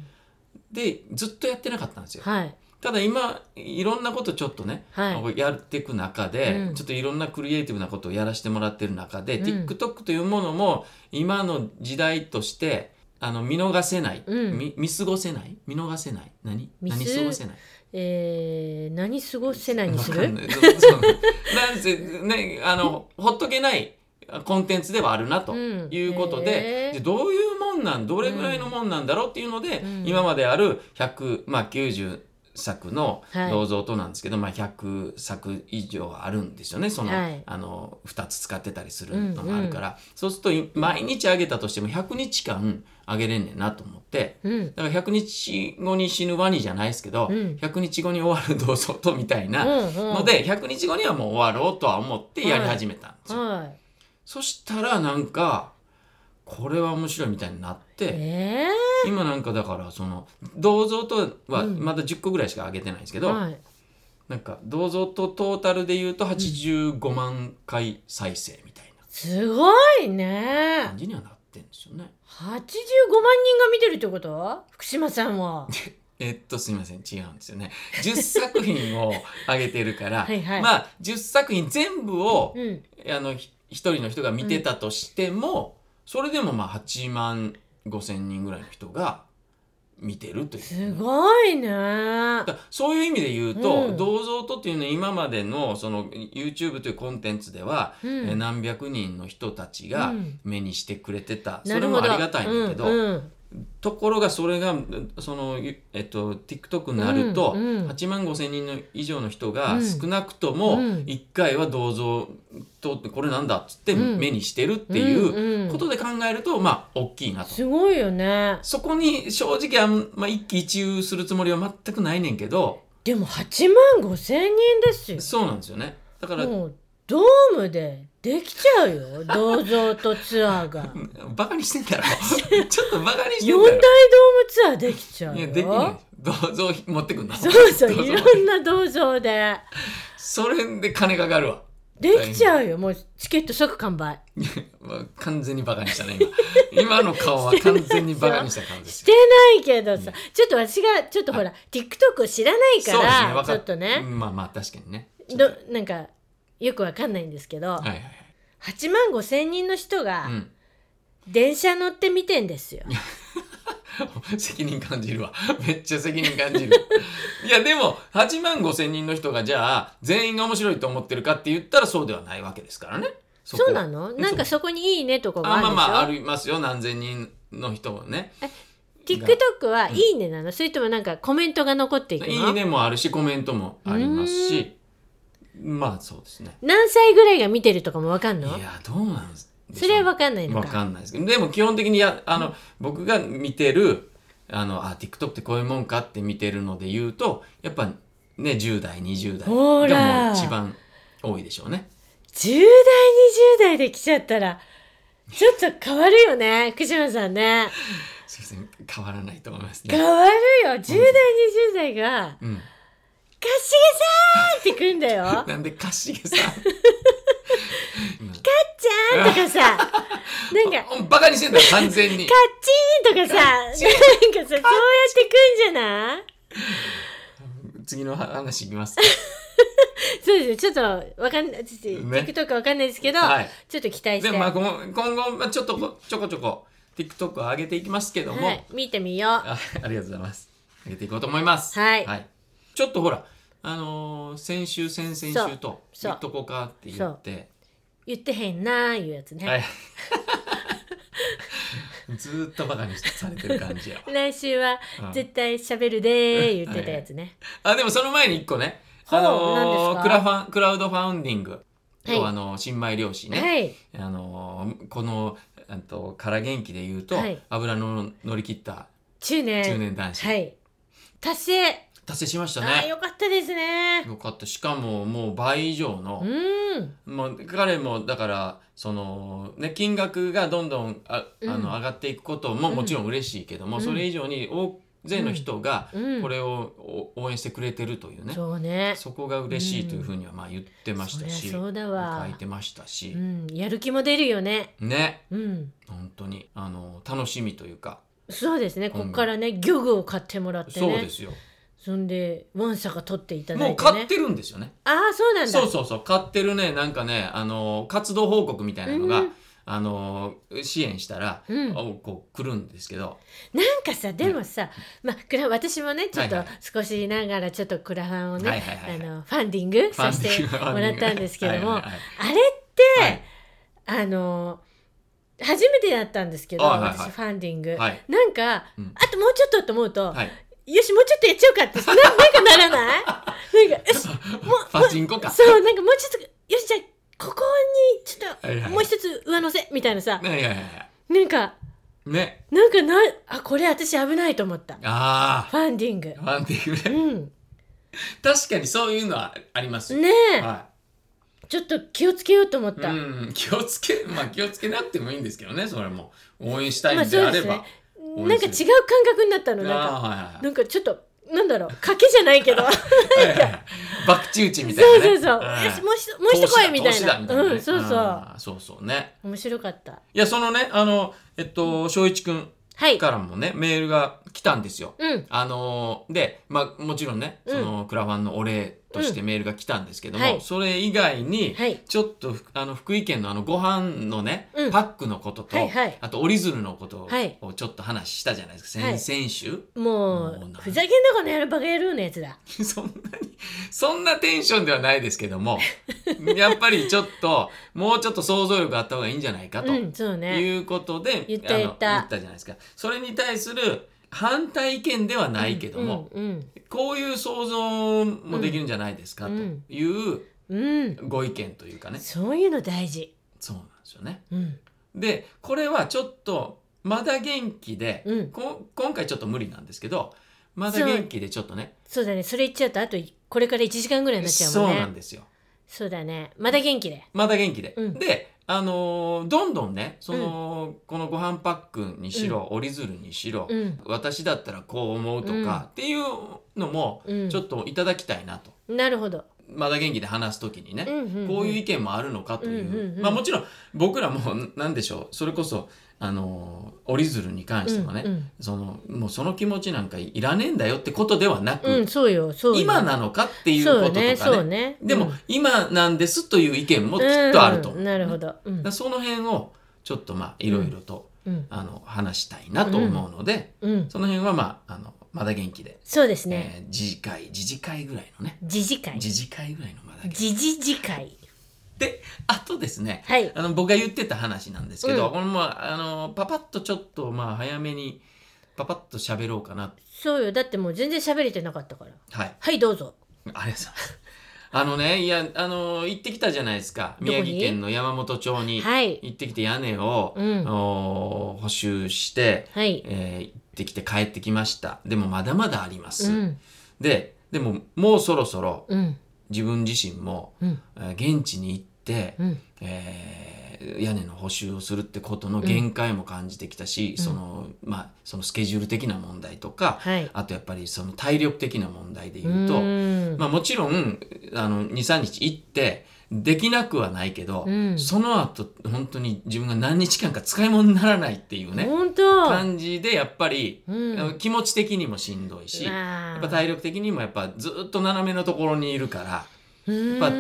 でずっとやってなかったんですよ。
はい。
ただ今いろんなことちょっとね、
はい。
やっていく中で、
うん。
ちょっといろんなクリエイティブなことをやらせてもらってる中で、
うん。
TikTok というものも今の時代としてあの見逃せない、
うん。
見見過ごせない？見逃せない？何？何過ごせない？
えー、何過ごせないにする？
なんせねあのほっとけないコンテンツではあるなと
うん。
いうこと
へ
で、
ー
でどういうもんなんどれぐらいのもんなんだろうっていうので、
うん。
今まである100、まあ、90作の
はい。
銅像となんですけど、まあ、100作以上あるんですよね。その,、
はい。
あの2つ使ってたりするのがあるから、そうするとい毎日あげたとしても100日間あげれんねんなと思って。
うん。
だから100日後に死ぬワニじゃないですけど、
うん。
100日後に終わる銅像とみたいな
うんうん。
ので、100日後にはもう終わろうとは思ってやり始めたんですよ。
はい
そしたらなんかこれは面白いみたいになって
え
今なんかだからその銅像とは
うん。
まだ10個ぐらいしか上げてないんですけど、
ーはい。
なんか銅像とトータルで言うと85万回再生みたいな。
すごいね。
感じにはなってんですよね。
85万人が見てるってこと？福島さんは。
えっとすみません違うんですよね。10作品を上げてるから [LAUGHS]
はいはい。
まあ10作品全部を
うん。
あのひ一人の人が見てたとしても、それでもまあ8万5千人ぐらいの人が見てるという、
すごいね。
だそういう意味で言うと、
うん。
銅像とっていうのは今までのその YouTube というコンテンツでは、
うん。
え何百人の人たちが
うん。
目にしてくれてた、それもありがたいんだけど、
うんうん
ところがそれがその、ゆえっと、TikTok になると、
うんうん。
8万5千人の以上の人が
うん。
少なくとも
うん。
1回は銅像とこれなんだっつって
うん。
目にしてるって
うん
いううんことで考えるとまあ大きいなと。
すごいよね。
そこに正直あん、まあ、一喜一憂するつもりは全くないねんけど
でも8万5千人ですよ。
そうなんですよね。だから
もうドームでできちゃうよ銅像とツアーが。[LAUGHS]
バカにしてんだろ。[LAUGHS] ちょっとバカにして
四
んだろ。
大ドームツアーできちゃうよ。
いやできない銅像持ってくんな
そうそういろんな銅像で。
それで金かかるわ。
できちゃうよもうチケット即完売。[LAUGHS]
まあ完全にバカにしたね今。今の顔は完全にバカにした顔です
して
よ
ないけどさ、ちょっと私がちょっとほら TikTok 知らないから、
わか
ちょっとね、
まあまあ確かにね。
どなんかよくわかんないんですけど、
はいはいはい。
8万5千人の人が
うん。
電車乗って見てんですよ。[LAUGHS]
責任感じるわ。[LAUGHS] めっちゃ責任感じる。[LAUGHS] いやでも8万5千人の人がじゃあ全員が面白いと思ってるかって言ったらそうではないわけですからね。そこ。
そうなの？なんかそこにいいねとかがあ
あ
るんでしょ、
まあまあありますよ。何千人の人もね。
TikTok はいいねなの、それともなんかコメントが残っていくの？
いいねもあるしコメントもありますしまあそうですね。
何歳ぐらいが見てるとかもわかんの？
いやどうなんでしょ
それは分かんないの
わ
か
かんないですけど。でも基本的にやあの、僕が見てるあのあ TikTok ってこういうもんかって見てるので言うとやっぱね10代20代がもう一番多いでしょうね。
10代20代で来ちゃったらちょっと変わるよね [LAUGHS] 福島さんね。
すいません。変わらないと思います
変
ね
わるよ。10代20代が
うん「
かしげさん!」って来んだよ「か [LAUGHS] っ
なんでかしげさん？
ちゃん!」とかさ。[LAUGHS] なんか
うんバカにしてんだよ完全に。
カッチーンとかさ、なんかさ、そうやって来んじゃない？
次の話いきます。[LAUGHS]
そうですね、ちょっとわかんない、
ね。
TikTok わかんないですけど、
はい。
ちょっと期待して、
でまあ今後今後まあちょっとこちょこちょこ TikTok を上げていきますけども、
はい、見てみよう。
あありがとうございます。上げていこうと思います。
はい
ちょっとほら、あのー先週、先々週と
そう
言っとこうかって言って、
言ってへんなーいうやつね。
はい。[LAUGHS] ずーっとバカにされてる感じやわ。[LAUGHS]
来週は
うん
絶対喋るでー言ってたやつね。
あ、でもその前に一個ね、
ほう
あの
何ですか？
ークラファンクラウドファウンディング、
はい
要はあの新米漁師ね、
はい。
あのーこのあとから元気で言うと、
はい
油の乗り切った
中年。
中年男子、
はい。達成。
達成しました
あー
ね。
よかったですね。
よかったしかももう倍以上の
う、ーん。
もう彼もだからそのね金額がどんどんああの、
うん
上がっていくことももちろん嬉しいけども、
うん
それ以上に大勢の人が
うん。
これをお応援してくれてるというね、
そうね。
そこが嬉しいというふうにはまあ言ってましたし、
そりゃそうだわ
書いてましたし
う、ん。やる気も出るよね。
ね
うん。
本当にあの楽しみというか、
そうですね。
うん
こっからね、漁具を買ってもらってね。
そうですよ
そんで、ワンサが取っていただ
も
いうてね。
買ってるんですよね。
ああ、そうなんだ。
そうそうそう。買ってるねなんかねあの活動報告みたいなのが、
うん
あの支援したら、
うん。
おこう来るんですけど。
なんかさ、でもさ、まあ、クラ私もね、ちょっと少しながらちょっとクラファンをね、あのファンディングさせてもらったんですけども、[LAUGHS] あれって、
はい。
あの初めてやったんですけど、
はいはいはい。
私ファンディング、
はい。
なんか、
うん。
あともうちょっとと思うと、
はい
よしもうちょっとやっちゃおうかって。ななんかならない？[LAUGHS] なんかよし
パチンコか。
そうなんかもうちょっとよしじゃあここにちょっと、
はいはい。
もう一つ上乗せみたいなさ。
はいはいはいは
なんか
いね。
なんかなあこれ私危ないと思った。
あ
ファンディング。
あファンディングね。
うん。
確かにそういうのはありますよ、
ねえ、
は
ちょっと気をつけようと思っ
い、
た、
うん気をつけまあ気をつけなくてもいいんですけどねそれも。応援したい
まあ
んであれば、
そうなんか違う感覚になったのなんか。
はいはい
なんかちょっとなんだろう賭けじゃないけど。[LAUGHS]
はいはい。はい博打打ちみたいな、ね、
そうそうそう、
はい
よしもう一もう一声みたいな。
ね、
うんそうそう。
そうそうね。
面白かった。
いやそのねあのえっと翔一くん
はい。
からもねメールが来たんですよ。
うん。
あのーで、まあ、もちろんね、
うん。
そのクラファンのお礼としてメールが来たんですけども、
はい。
それ以外に、
はい。
ちょっとふあの福井県のあのご飯のね、
うん。
パックのことと、
はいはい。
あと折り鶴のこと
はい。
をちょっと話したじゃないですか、
はい。
先々週。
も
もう
ふざけんなこのやるバカ野郎のやつだ。[LAUGHS]
そんなにそんなテンションではないですけども [LAUGHS] やっぱりちょっともうちょっと想像力あった方がいいんじゃないかと
うんそうね。
いうことで、
言った。
あの
言った
言ったじゃないですか。それに対する反対意見ではないけども、
うんうん
こういう想像もできるんじゃないですかと
うん。
いう
うん、
ご意見というかね、
そういうの大事。
そうなんですよね。
うん。
でこれはちょっとまだ元気で、今回ちょっと無理なんですけどまだ元気でちょっとね。
そうだね。それ言っちゃうとあとこれから1時間ぐらいになっちゃう
そ
もんね。
うなんですよ。
そうだね。まだ元気で。
まだ元気で。
うん。
であのーどんどんねその、このご飯パックにしろ、折り鶴にしろ、
うん。
私だったらこう思うとか、
うん。
っていうのも
うん。
ちょっといただきたいなと、
なるほど、
まだ元気で話す時にね、こういう意見もあるのかという,、まあもちろん僕らも何でしょうそれこそあのー折り鶴に関してもね、
うんうん
そのもうその気持ちなんかいらねえんだよってことではなく、
うん、そうよそうよ。
今なのかっていうこととかね。
ねね
でも、
うん。
今なんですという意見もきっとあると、
う。んなるほど、
その辺をちょっとまあいろいろと、
うん。
あの話したいなと思うので、
うん、
その辺はまああのまだ元気で、
そうですね、
えー、次回次次回ぐらいのね。
自治会
次次回ぐらいのまだ元気。
自治次会
であとですね
はい。
あの僕が言ってた話なんですけど、
うん。
これもあのパパッとちょっとまあ早めにパパッと喋ろうかな
そうよ。だってもう全然喋れてなかったから。
はい。
はいどうぞ。
ありがとうございます。あのねいやあの行ってきたじゃないですか。宮城県の山本町に
はい。
行ってきて屋根を、
うん。
お補修して、
はい。
えー行ってきて帰ってきました。でもまだまだあります、
うん。
ででももうそろそろ
うん。
自分自身も、現地に行って、
うん。
えー屋根の補修をするってことの限界も感じてきたし、
うん。
そのまあそのスケジュール的な問題とか、
はい。
あとやっぱりその体力的な問題で
う
言うと、
ん。
まあ、もちろんあの23日行ってできなくはないけど、
うん。
その後本当に自分が何日間か使い物にならないっていうね感じでやっぱり、
うん。
気持ち的にもしんどいし、や
や
っぱ体力的にもやっぱずっと斜めのところにいるから
ぱ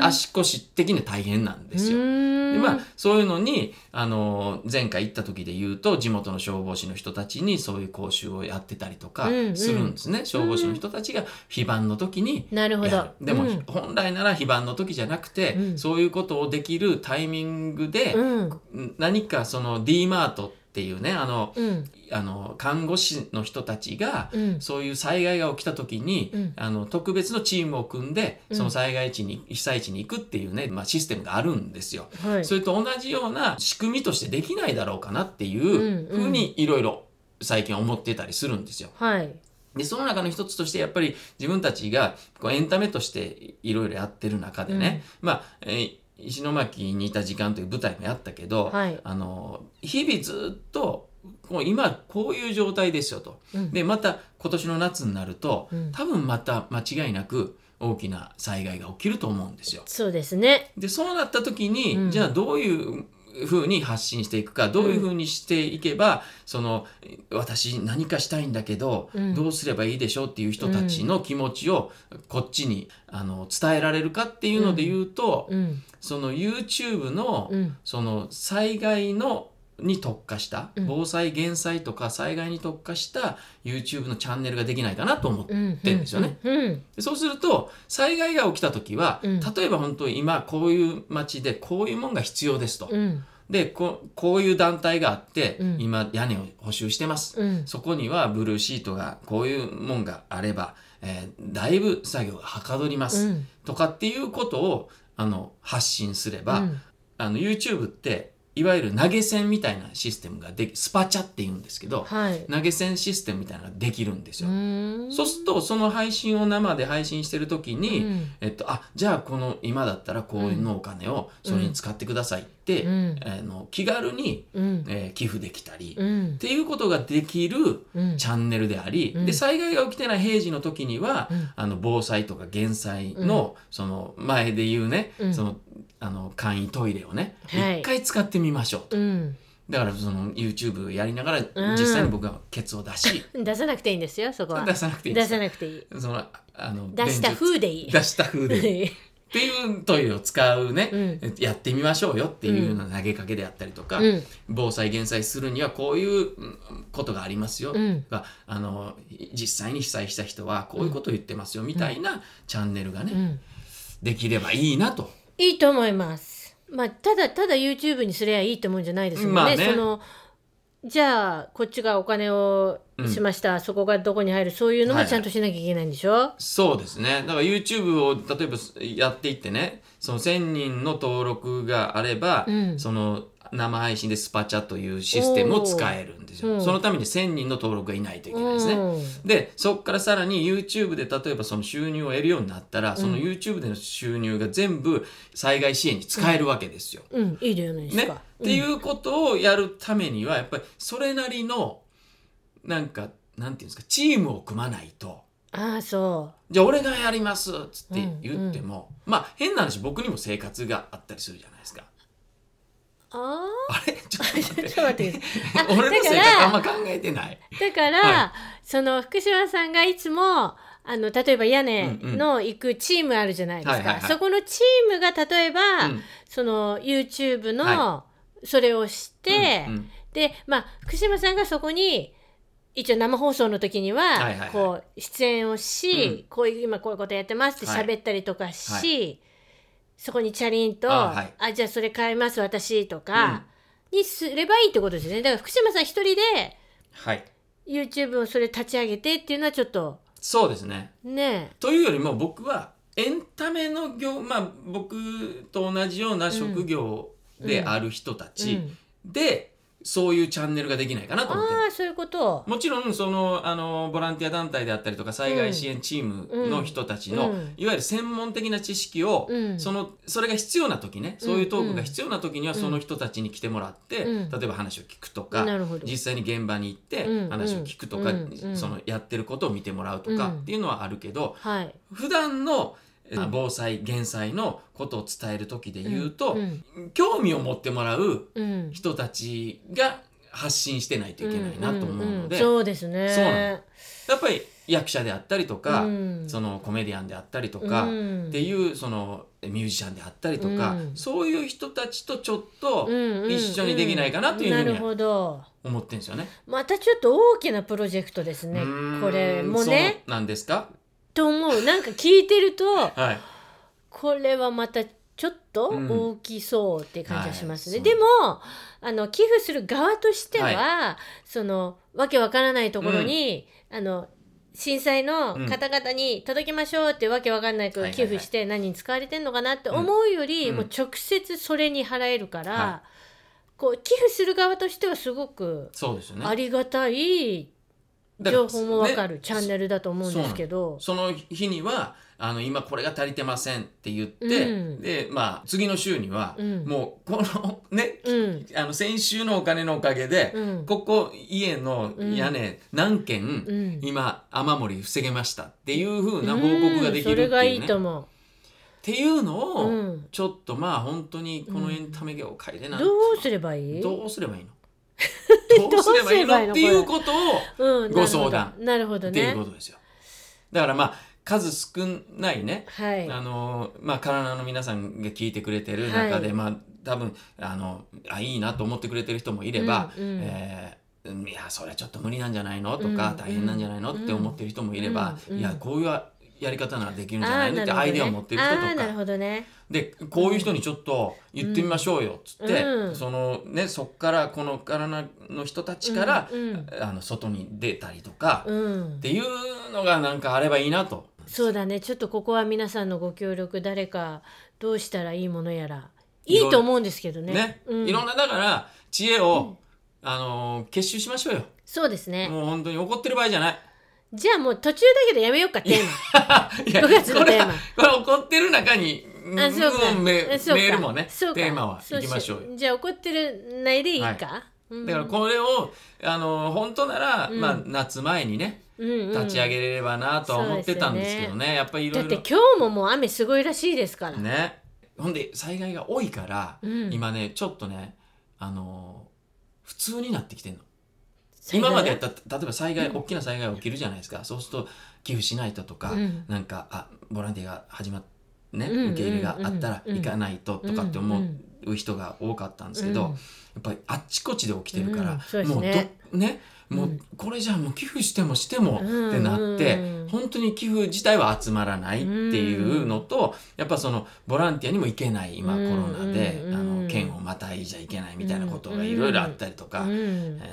足腰的には大変なんですよ。でまあ、そういうのに、あの前回行った時で言うと地元の消防士の人たちにそういう講習をやってたりとか
うんうん。
するんですね、消防士の人たちが非番の時に
なるほど。
でも、
うん。
本来なら非番の時じゃなくて、
うん。
そういうことをできるタイミングで、
うん。
何かその D マートっていうねあの
うん。
あの看護師の人たちが、
うん。
そういう災害が起きた時に、
うん。
あの特別のチームを組んで
うん。
その災害地に、被災地に行くっていうね、まあ、システムがあるんですよ。
はい。
それと同じような仕組みとしてできないだろうかなっていう
うん
ふうにいろいろ最近思ってたりするんですよ。
はい。
でその中の一つとしてやっぱり自分たちがこうエンタメとしていろいろやってる中でね、まあ、えー石巻にいた時間という舞台もやったけど、
はい。
あの日々ずっとこう今こういう状態ですよと。
うん。
でまた今年の夏になると、
うん。
多分また間違いなく大きな災害が起きると思うんですよ。
そうですね。
でそうなった時に、
うん。
じゃあどういうふうに発信していくかどういうふうにしていけば、その私何かしたいんだけど、
うん。
どうすればいいでしょうっていう人たちの気持ちをこっちにあの伝えられるかっていうので言うと、
うん。
その YouTube の、
うん。
その災害のに特化した、
うん。
防災減災とか災害に特化した YouTube のチャンネルができないかなと思って、
うん
ですよね。そうすると災害が起きた時は、
うん。
例えば本当に今こういう町でこういうもんが必要ですと。
うん。
でここういう団体があって、
うん。
今屋根を補修してます。
うん。
そこにはブルーシートがこういうもんがあれば、えーだいぶ作業がはかどります、
うん。
とかっていうことをあの発信すれば、
うん。
あの YouTube っていわゆる投げ銭みたいなシステムができスパチャって言うんですけど
はい。
投げ銭システムみたいなのができるんですよ。
うん。
そうするとその配信を生で配信してる時に、
うん。
えっと、あじゃあこの今だったらこういうのお金をそれに使ってくださいって、
うん。
あの気軽に、
うん。
えー寄付できたり、っ
うん。
ていうことができる
うん。
チャンネルであり、
うん。
で災害が起きてない平時の時には、
うん。
あの防災とか減災の,、その前で言うね、
うん。
そのあの簡易トイレをね一、
はい。
回使ってみましょうと。
うん。
だからその YouTube やりながら
ん。
実際に僕はケツを出し、[LAUGHS]
出さなくていいんですよそこは。
出さなくていい
出さなくていい。
そのあの
出した風でいい。
出した風で [LAUGHS] っていうトイレを使うね、
うん。
やってみましょうよっていうような投げかけであったりとか、
うん。
防災減災するにはこういううんことがありますよ、
うん。
があの実際に被災した人はこういうことを言ってますよみたいなチャンネルがね、
うん。
できればいいなと。
いいと思います。まあただただ YouTube にすりゃいいと思うんじゃないですもんね。
まあね。
そのじゃあこっちがお金をしました、そこがどこに入る。そういうのも
はいはい。
ちゃんとしなきゃいけないんでしょ、
そうですね。だから YouTube を例えばやっていってねその1000人の登録があれば、
うん。
その生配信でスパチャというシステムを使えるんですよ。
うん
そのために1000人の登録がいないといけないですね。
うん
でそこからさらに YouTube で例えばその収入を得るようになったら、その YouTube での収入が全部災害支援に使えるわけですよ。
うん、いいじゃないです
ね、
か。
っていうことをやるためにはやっぱりそれなりのなんかなんていうんですかチームを組まないと。
ああそ
じゃあ俺がやりますっつって言っても、まあ変な話僕にも生活があったりするじゃないですか。
う。あ
あれ？[LAUGHS] ちょっと待って。
ちょっと待って。[LAUGHS]
俺の生
だから
活あんま考えてない。
あだから、
は
その福島さんがいつもあの例えば屋根の行くチームあるじゃないですか、
はいはいはい。
そこのチームが例えば、
うん。
その YouTube の、
は
それをして、
うんうん。
でまあ福島さんがそこに一応生放送の時には,、
はいはいはい。
こう出演をし、
うん。
こういう今こういうことやってますって
はい。
喋ったりとかし、
は
そこにチャリンと「
あ
あ,、
はい。
じゃあそれ買います私」とか、にすればいいってことですよね。だから福島さん一人で
はい。
YouTube をそれ立ち上げてっていうのはちょっと
そうですね。
ね。
というよりも僕はエンタメの業まあ僕と同じような職業である人たち
うん。
で、そういうチャンネルができないかなと思って。る
ああそういうこと。
もちろんそのあのボランティア団体であったりとか災害支援チームの人たちの、
うん。
いわゆる専門的な知識を、
うん。
そのそれが必要な時ねそういうトークが必要な時には
うん。
その人たちに来てもらって、
うん。
例えば話を聞くとか、実際に現場に行って
うん。
話を聞くとか、
うん。うん。
そのやってることを見てもらうとか
うん
っていうのはあるけど、
はい。
普段の防災減災のことを伝える時で言うと、
うん。
興味を持ってもらう
うん。
人たちが発信してないといけないなと思うので、
んんそうですね。
そうなの。やっぱり役者であったりとか、
うん。
そのコメディアンであったりとか、
うん。
っていうそのミュージシャンであったりとか、
うん。
そういう人たちとちょっと
うんうん
一緒にできないかなというふうに
なる
は
ほど。
思ってるんですよね。
またちょっと大きなプロジェクトですね。これもね。
そうなんですか？
と思う。なんか聞いてると
はい。
これはまたちょっと
うん。
大きそうって感じがしますね、
はい。
でもあの寄付する側としては、
は
そのわけわからないところに、あの震災の方々に届けましょうってわけわかんないく
はいはい
寄付して何に使われてんのかなって思うより、
うん。
もう直接それに払えるから、
は
こう寄付する側としてはすごく。ありがたい情報もわかる
ね
チャンネルだと思うんですけど。
その日にはあの今これが足りてませんって言って、
うん。
でまあ次の週には、
うん。
もうこのね
うん。
あの先週のお金のおかげで、
うん。
ここ家の屋根何軒、
うん。
今雨漏り防げましたっていう風な報告ができるっていう
れがいいと思う。
っていうのを、
うん。
ちょっとまあ本当にこのエンタメ業界でなん
どうすればいい？
どうすればいいの？[LAUGHS] どうすればいいの？っていうことを
うん、
ご相談。
なるほど
っていう
ね。
ことですよ。だからまあ数少ないね、
はい。
あのまあ体の皆さんが聞いてくれてる中で、
はい
まあ多分あのあいいなと思ってくれてる人もいれば、
うんうん。
えーいやそれはちょっと無理なんじゃないの？とか、
うん。
大変なんじゃないの？って思ってる人もいれば、
うんうん。
いやこういうやり方ならできるんじゃ
あ
ないの？ってアイデアを持ってる人と
あーなる
か
ほどね。
でこういう人にちょっと言ってみましょうよっつって、
うん
そのねそっからこの体の人たちから、
うんうん
あの外に出たりとか、っ
うん。
ていうのがなんかあればいいなと。
そうだね。ちょっとここは皆さんのご協力誰かどうしたらいいものやら
いろ
いいと思うんですけどね。
ね、
うん
いろんなだから知恵を、あのー結集しましょうよ。
そうですね。
もう本当に怒ってる場合じゃない。
じゃあもう途中だけどやめようかテーマ。
いや
5月の
これは
テーマ
これ怒ってる中に
あ、そうか。
うんメールもねテーマは行きましょうよ。
じゃあ怒ってるないでいいか？
だからこれをあのー本当なら、
うん
まあ夏前にね立ち上げればなとは思ってたんですけどね,、やっぱりいろ
だって
いろ
今日ももう雨すごいらしいですから。
ねほんで災害が多いから、
うん
今ねちょっとねあのー普通になってきてんの。今までやった例えば災害、大きな災害起きるじゃないですか。そうすると寄付しないととか、
うん。
なんかあボランティアが始まっね、
うんうんうん
受け入れがあったら
うん
行かないととかって思う人が多かったんですけど、
うん。
やっぱりあっちこっちで起きてるから、もう
ね。
どねもう
うん
これじゃあもう寄付してもしても
うん
ってなって、
うん
本当に寄付自体は集まらないっていうのと、やっぱそのボランティアにも行けない今コ
うん
ロナで、
うん
あの県をまたいじゃいけないみたいなことがいろいろあったりとか、
うん。
え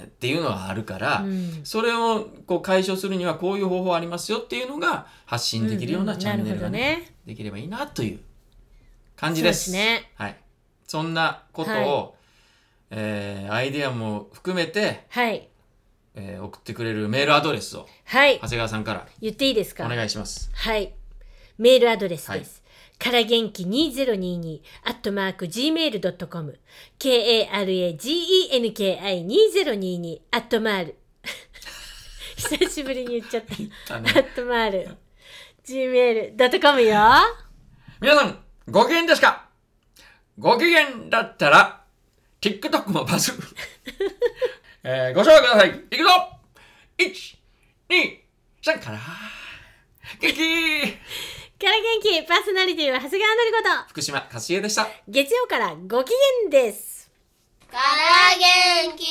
ーっていうのがあるから、
うん。
それをこう解消するにはこういう方法ありますよっていうのが発信できるようなチャンネルがね。できればいいなという感じです。
ですね。
はい、そんなことを、
は
えーアイデアも含めて、
はい。
えー送ってくれるメールアドレスを
はい
長。谷川さんから
言っていいですか？
お願いします。
はい。メールアドレス
はい
です。から元気2022アットマーク gmail.com k-a-r-a-g-e-n-k-i2022 アットマール [LAUGHS] 久しぶりに言っちゃった。
だ
ア
ね
ットマール gmail.com よ。
皆さん、ご機嫌ですか？ご機嫌だったら、TikTok もバズる。えーご紹介ください。いくぞ !1、2、3から。元気
から元気パーソナリティは長谷川のりこと。
福島かしえでした。
月曜からご機嫌です。
から元気